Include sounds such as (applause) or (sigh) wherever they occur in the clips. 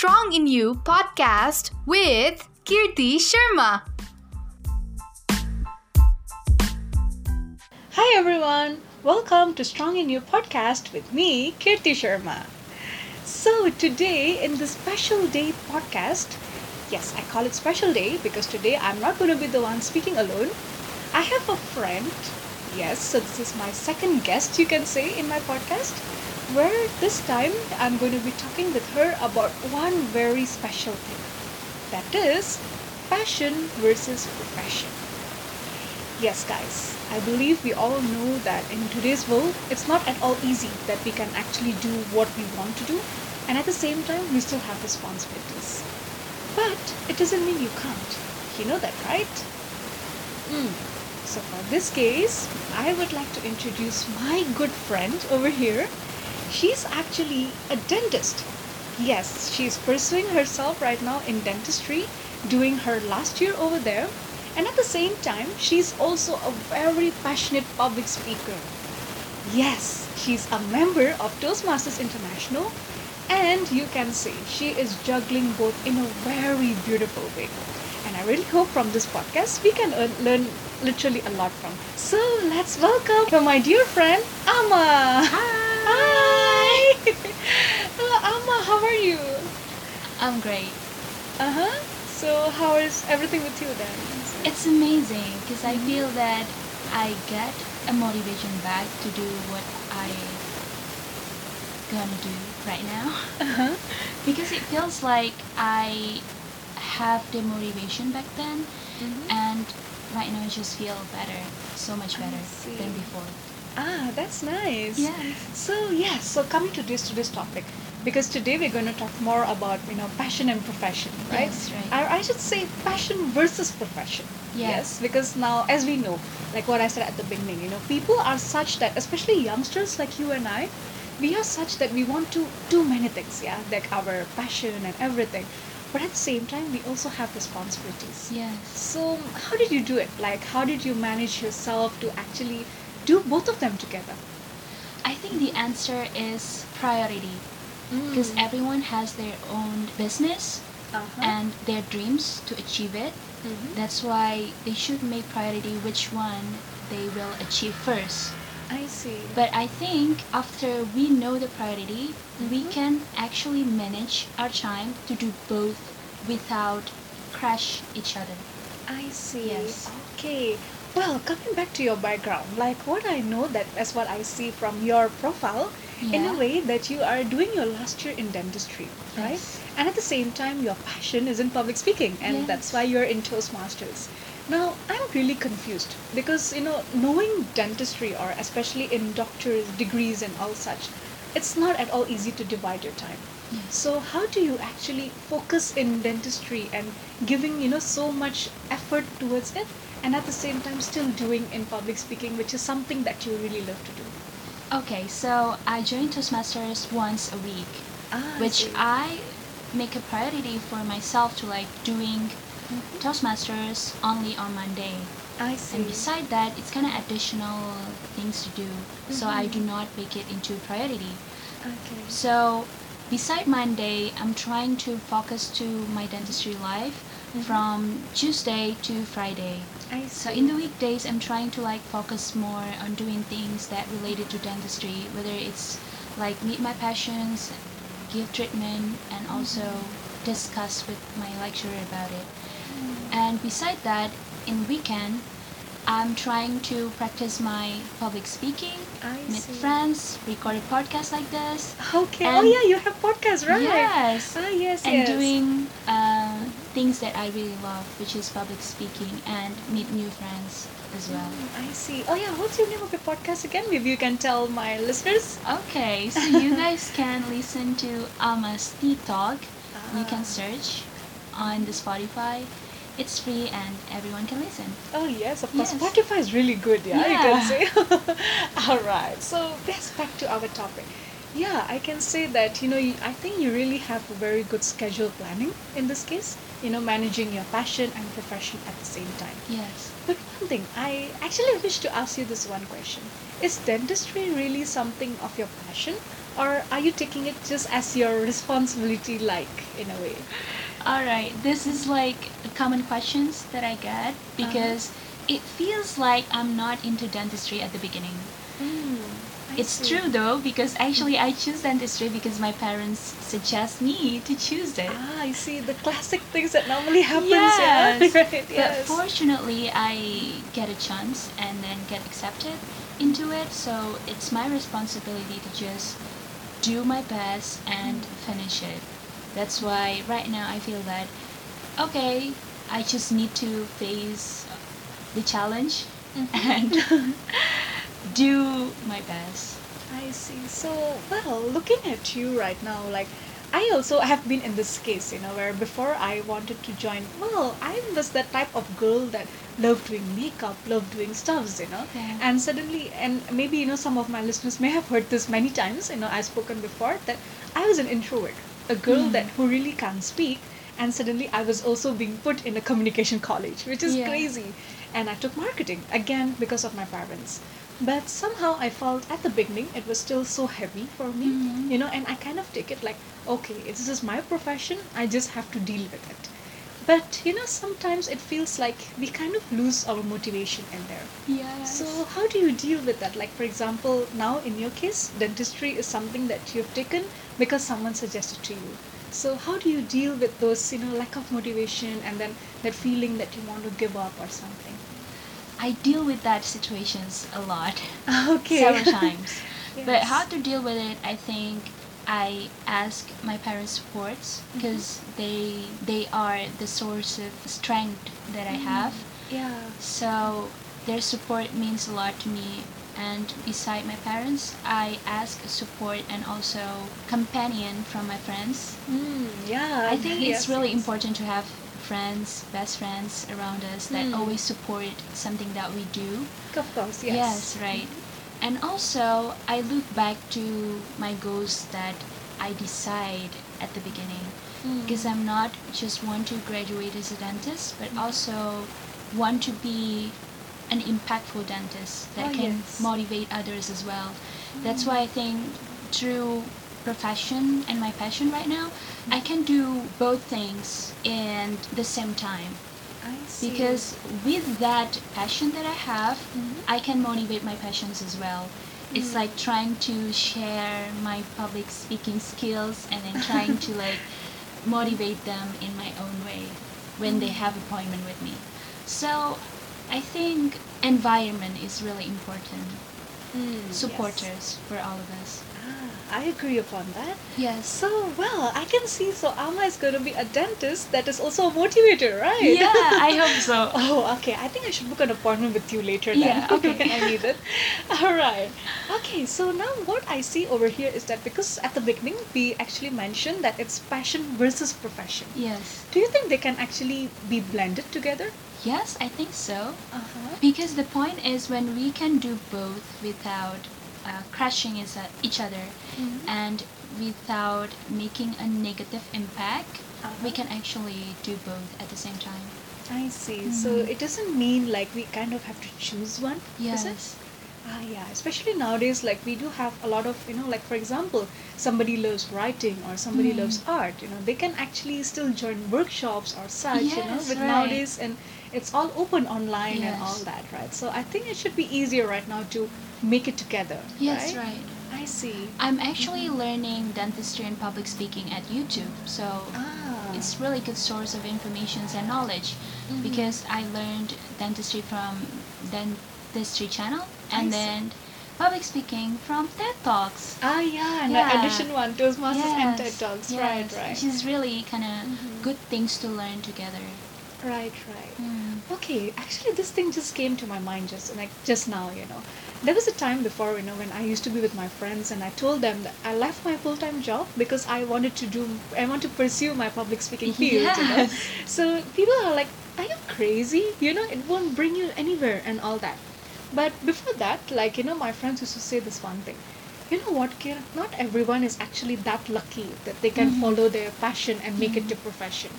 Strong in You podcast with Kirti Sharma. Hi everyone, welcome to Strong in You podcast with me, Kirti Sharma. So, today in this special day podcast, yes, I call it special day because today I'm not going to be the one speaking alone. I have a friend, yes, so this is my second guest, you can say, in my podcast, where this time I'm going to be talking with her about one very special thing that is passion versus profession. Yes, guys, I believe we all know that in today's world, it's not at all easy that we can actually do what we want to do, and at the same time, we still have responsibilities. But it doesn't mean you can't. You know that, right? Mm. So, for this case, I would like to introduce my good friend over here. She's actually a dentist. Yes, she's pursuing herself right now in dentistry, doing her last year over there and at the same time, she's also a very passionate public speaker. Yes, she's a member of Toastmasters International, and you can see she is juggling both in a very beautiful way. And I really hope from this podcast we can earn, learn literally a lot from. So let's welcome my dear friend Amma. Hi. Hi. Hello, (laughs) Amma. How are you? I'm great. Uh huh. So how is everything with you then? It's amazing because I Mhm. feel that I get a motivation back to do what I gonna do right now Uh-huh. (laughs) because it feels like I have the motivation back then Mhm. and right now I just feel better, so much better than before. Ah, that's nice. Yes. So yes, so coming to this to this topic, because today we're going to talk more about you know passion and profession, right? Yes, right. I, I should say passion versus profession. Yes. because now as we know, like what I said at the beginning, you know, people are such that, especially youngsters like you and I, we are such that we want to do many things, yeah, like our passion and everything, but at the same time we also have responsibilities. Yes. So how did you do it? Like how did you manage yourself to actually do both of them together? I think the answer is priority because Mm. everyone has their own business uh-huh. and their dreams to achieve it. Mhm. That's why they should make priority which one they will achieve first. I see. But I think after we know the priority, we Mhm. can actually manage our time to do both without crash each other. I see. Yes. Okay. Well, coming back to your background, like what I know that as what I see from your profile, in a way that you are doing your last year in dentistry, right? Yes. And at the same time, your passion is in public speaking, and Yes. that's why you're in Toastmasters. Now, I'm really confused because you know, knowing dentistry or especially in doctors' degrees and all such, it's not at all easy to divide your time. Yes. So how do you actually focus in dentistry and giving you know so much effort towards it and at the same time still doing in public speaking which is something that you really love to do? Okay, so I join Toastmasters once a week, Ah, which see. I make a priority for myself to like doing Mhm. Toastmasters only on Monday. I see. And beside that, it's kind of additional things to do. So I do not make it into a priority. okay. So beside Monday, I'm trying to focus to my dentistry life Mhm. from Tuesday to Friday. I So in the weekdays, I'm trying to like focus more on doing things that related to dentistry, whether it's like meet my passions, give treatment, and also discuss with my lecturer about it. And beside that, in weekend, I'm trying to practice my public speaking, I meet see. friends, record a podcast like this. Okay. oh yeah, you have podcast, right? Yes. Ah yes, And yes. doing uh, things that I really love, which is public speaking and meet new friends as well. Mm, I see. Oh yeah, what's your name of your podcast again? Maybe you can tell my listeners. Okay, so you (laughs) guys can listen to Ama's Tea Talk. You Ah. can search on the Spotify. It's free and everyone can listen. Oh yes, of course. Yes. Spotify is really good, yeah, you can Yeah. say. (laughs) All right. So let's back to our topic. Yeah, I can say that, you know, I think you really have a very good schedule planning in this case, you know, managing your passion and profession at the same time. Yes. But one thing, I actually wish to ask you this one question. Is dentistry really something of your passion? Or are you taking it just as your (laughs) responsibility, like, in a way? All right. This is like common questions that I get uh-huh. because it feels like I'm not into dentistry at the beginning. Mm, It's true though because actually I choose dentistry because my parents suggest me to choose it. Ah, I see the classic things that normally happens. Yes. Yeah, (laughs) right. But fortunately, I get a chance and then get accepted into it. So it's my responsibility to just do my best and finish it. That's why right now I feel that okay, I just need to face the challenge (laughs) and (laughs) do my best. I see. So, well, looking at you right now, like, I also have been in this case, you know, where before I wanted to join, well, I was that type of girl that loved doing makeup, loved doing stuffs, you know. Yeah. And suddenly, and maybe, you know, some of my listeners may have heard this many times, you know, I've spoken before, that I was an introvert, a girl Mm. that who really can't speak. And suddenly I was also being put in a communication college, which is Yeah. crazy. And I took marketing, again, because of my parents. But somehow I felt at the beginning it was still so heavy for me, Mhm. you know, and I kind of take it like, okay, this is my profession, I just have to deal with it. But, you know, sometimes it feels like we kind of lose our motivation in there. Yeah. So, how do you deal with that? Like, for example, now in your case, dentistry is something that you've taken because someone suggested to you. So, how do you deal with those, you know, lack of motivation and then that feeling that you want to give up or something? I deal with that situations a lot. (laughs) Okay. several times. (laughs) But how to deal with it, I think I ask my parents' supports because they they are the source of strength that I have. Yeah. So their support means a lot to me. And beside my parents, I ask support and also companion from my friends. Mm, yeah. I think (laughs) it's really yes. important to have friends, best friends around us that Mm. always support something that we do. Of course, yes. Yes, right. And also, I look back to my goals that I decide at the beginning Mm. because I'm not just want to graduate as a dentist, but also want to be an impactful dentist that Oh, can yes. motivate others as well. That's why I think through profession and my passion right now, I can do both things in the same time I see. because with that passion that I have, Mhm. I can motivate my passions as well. It's Mm. like trying to share my public speaking skills and then trying to (laughs) like motivate them in my own way when they have appointment with me. So I think environment is really important. Mm, yes. Supporters for all of us. I agree upon that. Yes. So, well, I can see. So, Amma is going to be a dentist that is also a motivator, right? Yeah, I hope so. (laughs) Oh, okay. I think I should book an appointment with you later then. Yeah, okay. (laughs) I need it. All right. Okay, so now what I see over here is that because at the beginning we actually mentioned that it's passion versus profession. Yes. Do you think they can actually be blended together? Yes, I think so. Uh-huh. Because the point is when we can do both without uh, crushing is- uh, each other Mhm. and without making a negative impact, Uh-huh. we can actually do both at the same time. I see. So Mhm. it doesn't mean like we kind of have to choose one. Yes. Ah, yeah. Especially nowadays, like we do have a lot of, you know, like for example, somebody loves writing or somebody Mm. loves art. You know, they can actually still join workshops or such. yes, you know, Yes, with right. nowadays and it's all open online and all that, right? So I think it should be easier right now to make it together. Yes, right? right. I see. I'm actually learning dentistry and public speaking at YouTube, so Ah. it's really good source of information and knowledge Mhm. because I learned dentistry from dentistry channel I and see. then public speaking from TED Talks. Ah, yeah. And Yeah. the addition one, those Toastmasters and TED Talks. Right, yes, right. Which is really kind of Mhm. good things to learn together. Right, right. Mm. Okay, actually, this thing just came to my mind just like just now. You know, there was a time before you know when I used to be with my friends, and I told them that I left my full time job because I wanted to do I want to pursue my public speaking field. You know, so people are like, "Are you crazy? You know, it won't bring you anywhere and all that." But before that, like you know, my friends used to say this one thing. you know what, Kira? Not everyone is actually that lucky that they can mm-hmm. follow their passion and make it to mm-hmm. profession.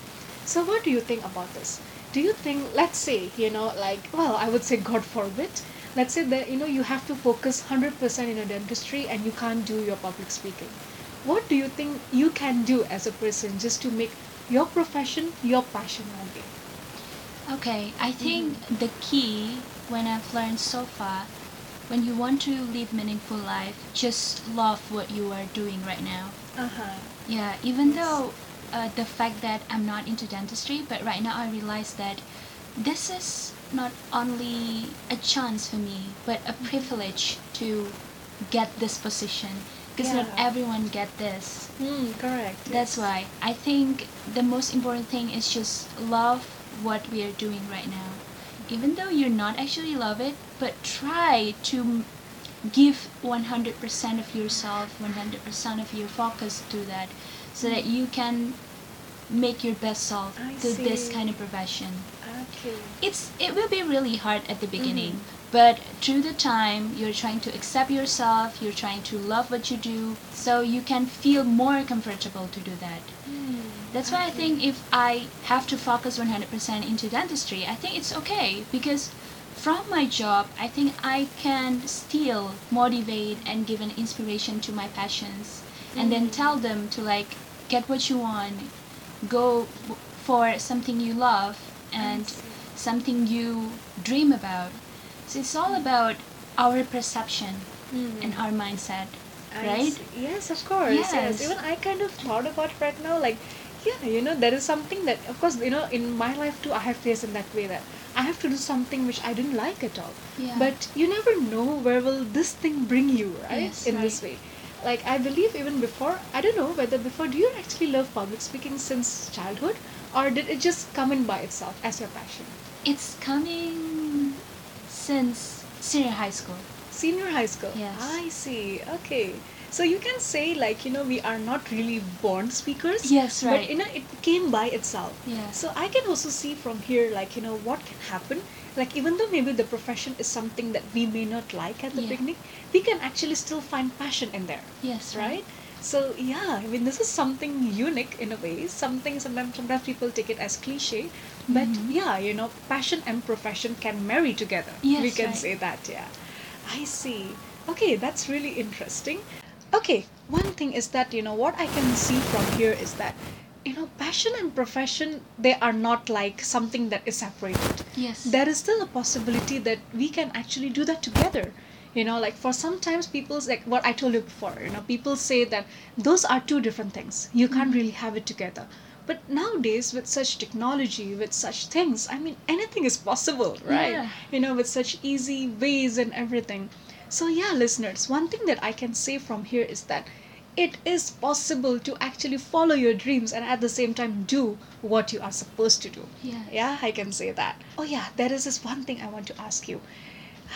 So, what do you think about this? Do you think, let's say, you know, like, well, I would say, God forbid, let's say that, you know, you have to focus 100% in a dentistry and you can't do your public speaking. What do you think you can do as a person just to make your profession your passion only? Okay, I think the key when I've learned so far, when you want to live meaningful life, just love what you are doing right now. Uh huh. Yeah, even though uh, the fact that I'm not into dentistry, but right now I realize that this is not only a chance for me, but a privilege to get this position. Because not everyone get this. Hmm, correct. That's why I think the most important thing is just love what we are doing right now. Even though you're not actually love it, but try to give 100% of yourself, 100% of your focus to that so that you can make your best self I to this kind of profession. Okay. It's it will be really hard at the beginning, but through the time you're trying to accept yourself, you're trying to love what you do, so you can feel more comfortable to do that. Hmm, That's why I think if I have to focus 100% into dentistry, I think it's okay because from my job, I think I can still motivate and give an inspiration to my passions and then tell them to like get what you want, go for something you love and something you dream about. So it's all about our perception Hmm. and our mindset, I right? see. Yes, of course. Yes. Yes. Even I kind of thought about it right now, like, yeah, you know, there is something that, of course, you know, in my life too, I have faced in that way that I have to do something which I didn't like at all. Yeah. But you never know where will this thing bring you, right? Yes, in this way. Like I believe even before, I don't know whether before do you actually love public speaking since childhood, or did it just come in by itself as your passion? It's coming since senior high school. Senior high school. Yes. I see. Okay. So you can say like you know we are not really born speakers. Yes, right. But you know it came by itself. Yes. So I can also see from here like you know what can happen. Like even though maybe the profession is something that we may not like at the Yeah. beginning, we can actually still find passion in there. Yes, Right? So yeah, I mean this is something unique in a way. Something sometimes sometimes people take it as cliche, but Mhm. yeah, you know, passion and profession can marry together. Yes, we can right. say that. Yeah, I see. Okay, that's really interesting. Okay, one thing is that you know what I can see from here is that you know passion and profession they are not like something that is separated. Yes. there is still a possibility that we can actually do that together. You know like for sometimes people's like what i told you before you know people say that those are two different things. You can't mm-hmm. really have it together. But nowadays with such technology with such things i mean anything is possible right? Yeah. you know with such easy ways and everything so yeah listeners one thing that i can say from here is that it is possible to actually follow your dreams and at the same time do what you are supposed to do Yes. yeah, I can say that. Oh, yeah, there is this one thing I want to ask you.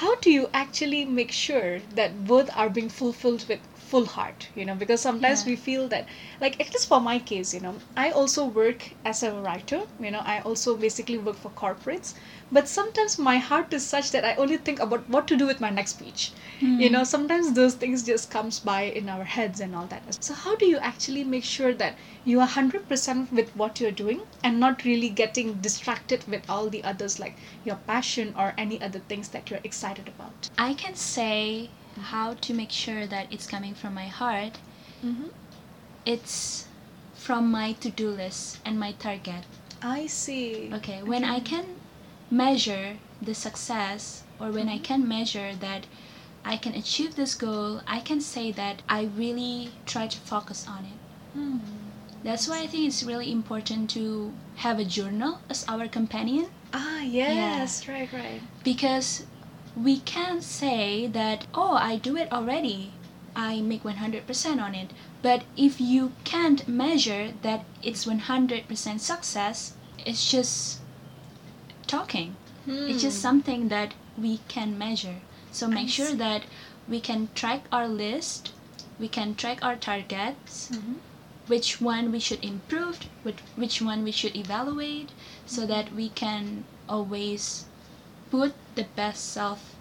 How do you actually make sure that both are being fulfilled with full heart? You know, because sometimes Yeah. we feel that, like, at least for my case, you know, I also work as a writer, you know, I also basically work for corporates, but sometimes my heart is such that I only think about what to do with my next speech. You know, sometimes those things just comes by in our heads and all that. So how do you actually make sure that you are 100% with what you're doing and not really getting distracted with all the others like your passion or any other things that you're excited about I can say how to make sure that it's coming from my heart. mm-hmm. It's from my to-do list and my target. i see Okay, when I can measure the success or when I can measure that I can achieve this goal, I can say that I really try to focus on it. Hmm. That's why I think it's really important to have a journal as our companion. Ah yes right right. Because we can't say that oh i do it already. I make 100% on it. But if you can't measure that it's 100% success it's just talking it's just Hmm. something that we can measure so make sure that we can track our list we can track our targets Mhm. which one we should improve, which, which one we should evaluate, so that we can always put the best self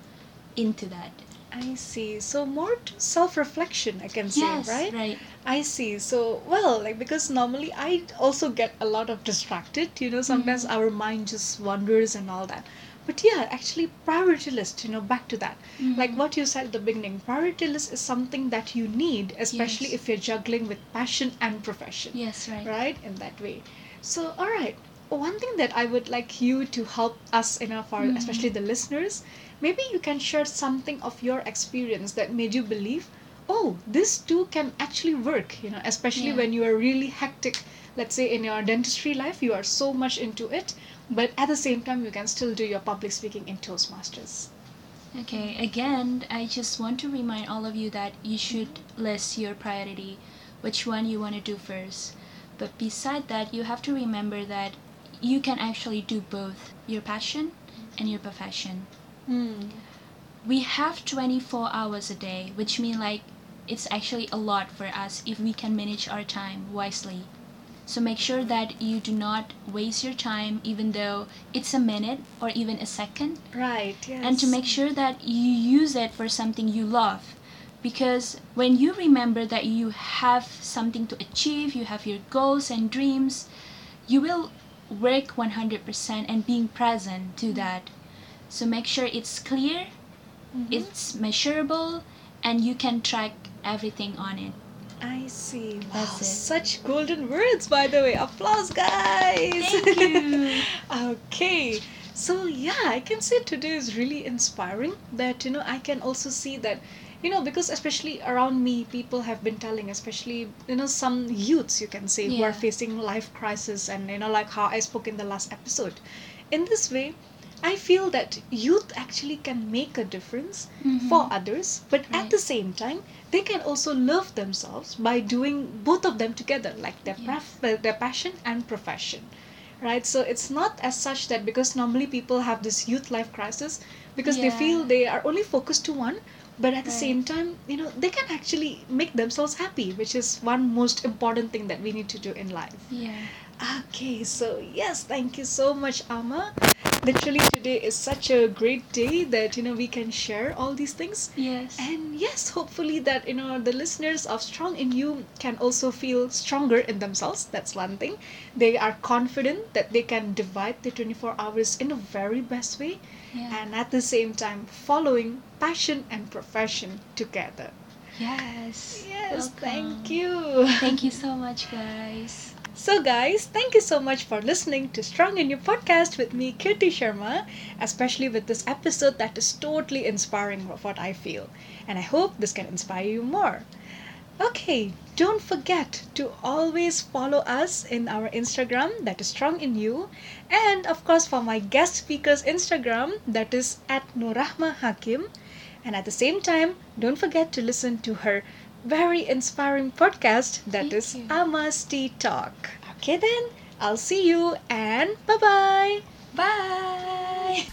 into that. I see. So more self-reflection, I can say, yes, right? right. I see. So, well, like because normally I also get a lot of distracted, you know, sometimes our mind just wanders and all that. But yeah, actually, priority list, you know, back to that. Like Mhm. what you said at the beginning, priority list is something that you need, especially Yes. if you're juggling with passion and profession Yes, right. right in that way so all right one thing that i would like you to help us you know for Mhm. especially the listeners maybe you can share something of your experience that made you believe oh this too can actually work you know especially Yeah. when you are really hectic let's say in your dentistry life you are so much into it but at the same time you can still do your public speaking in toastmasters Okay, again, I just want to remind all of you that you should list your priority, which one you want to do first. But beside that, you have to remember that you can actually do both your passion and your profession. Hmm. We have 24 hours a day, which means like it's actually a lot for us if we can manage our time wisely. So make sure that you do not waste your time even though it's a minute or even a second. Right yes and to make sure that you use it for something you love. Because when you remember that you have something to achieve you have your goals and dreams you will work 100% and being present to that so make sure it's clear Mhm. it's measurable and you can track everything on it I see. Wow, such golden words, by the way. Applause, guys. Thank you. (laughs) okay. So yeah, I can say today is really inspiring. That you know, I can also see that, you know, because especially around me, people have been telling, especially you know, some youths you can say who are facing life crisis, and you know, like how I spoke in the last episode. In this way, I feel that youth actually can make a difference Mhm. for others, but at the same time, they can also love themselves by doing both of them together, like their their passion and profession. Right, so it's not as such that because normally people have this youth life crisis because they feel they are only focused to one, but at the Right. same time, you know, they can actually make themselves happy, which is one most important thing that we need to do in life. yeah Okay, so yes, thank you so much, Amma. Literally, today is such a great day that you know we can share all these things. yes And yes, hopefully that you know the listeners of Strong in You can also feel stronger in themselves. That's one thing. They are confident that they can divide the 24 hours in a very best way yeah and at the same time following passion and profession together. yes Yes, thank you. Thank you (laughs) so much, guys. So, guys, thank you so much for listening to Strong in You podcast with me, Kirti Sharma, especially with this episode that is totally inspiring of what I feel. And I hope this can inspire you more. Okay, don't forget to always follow us in our Instagram, that is Strong in You, and of course for my guest speaker's Instagram, that is at Nurrachma Hakim. And at the same time, don't forget to listen to her very inspiring podcast that Thank is you. Tea Talk. Okay, then I'll see you and bye bye. Bye.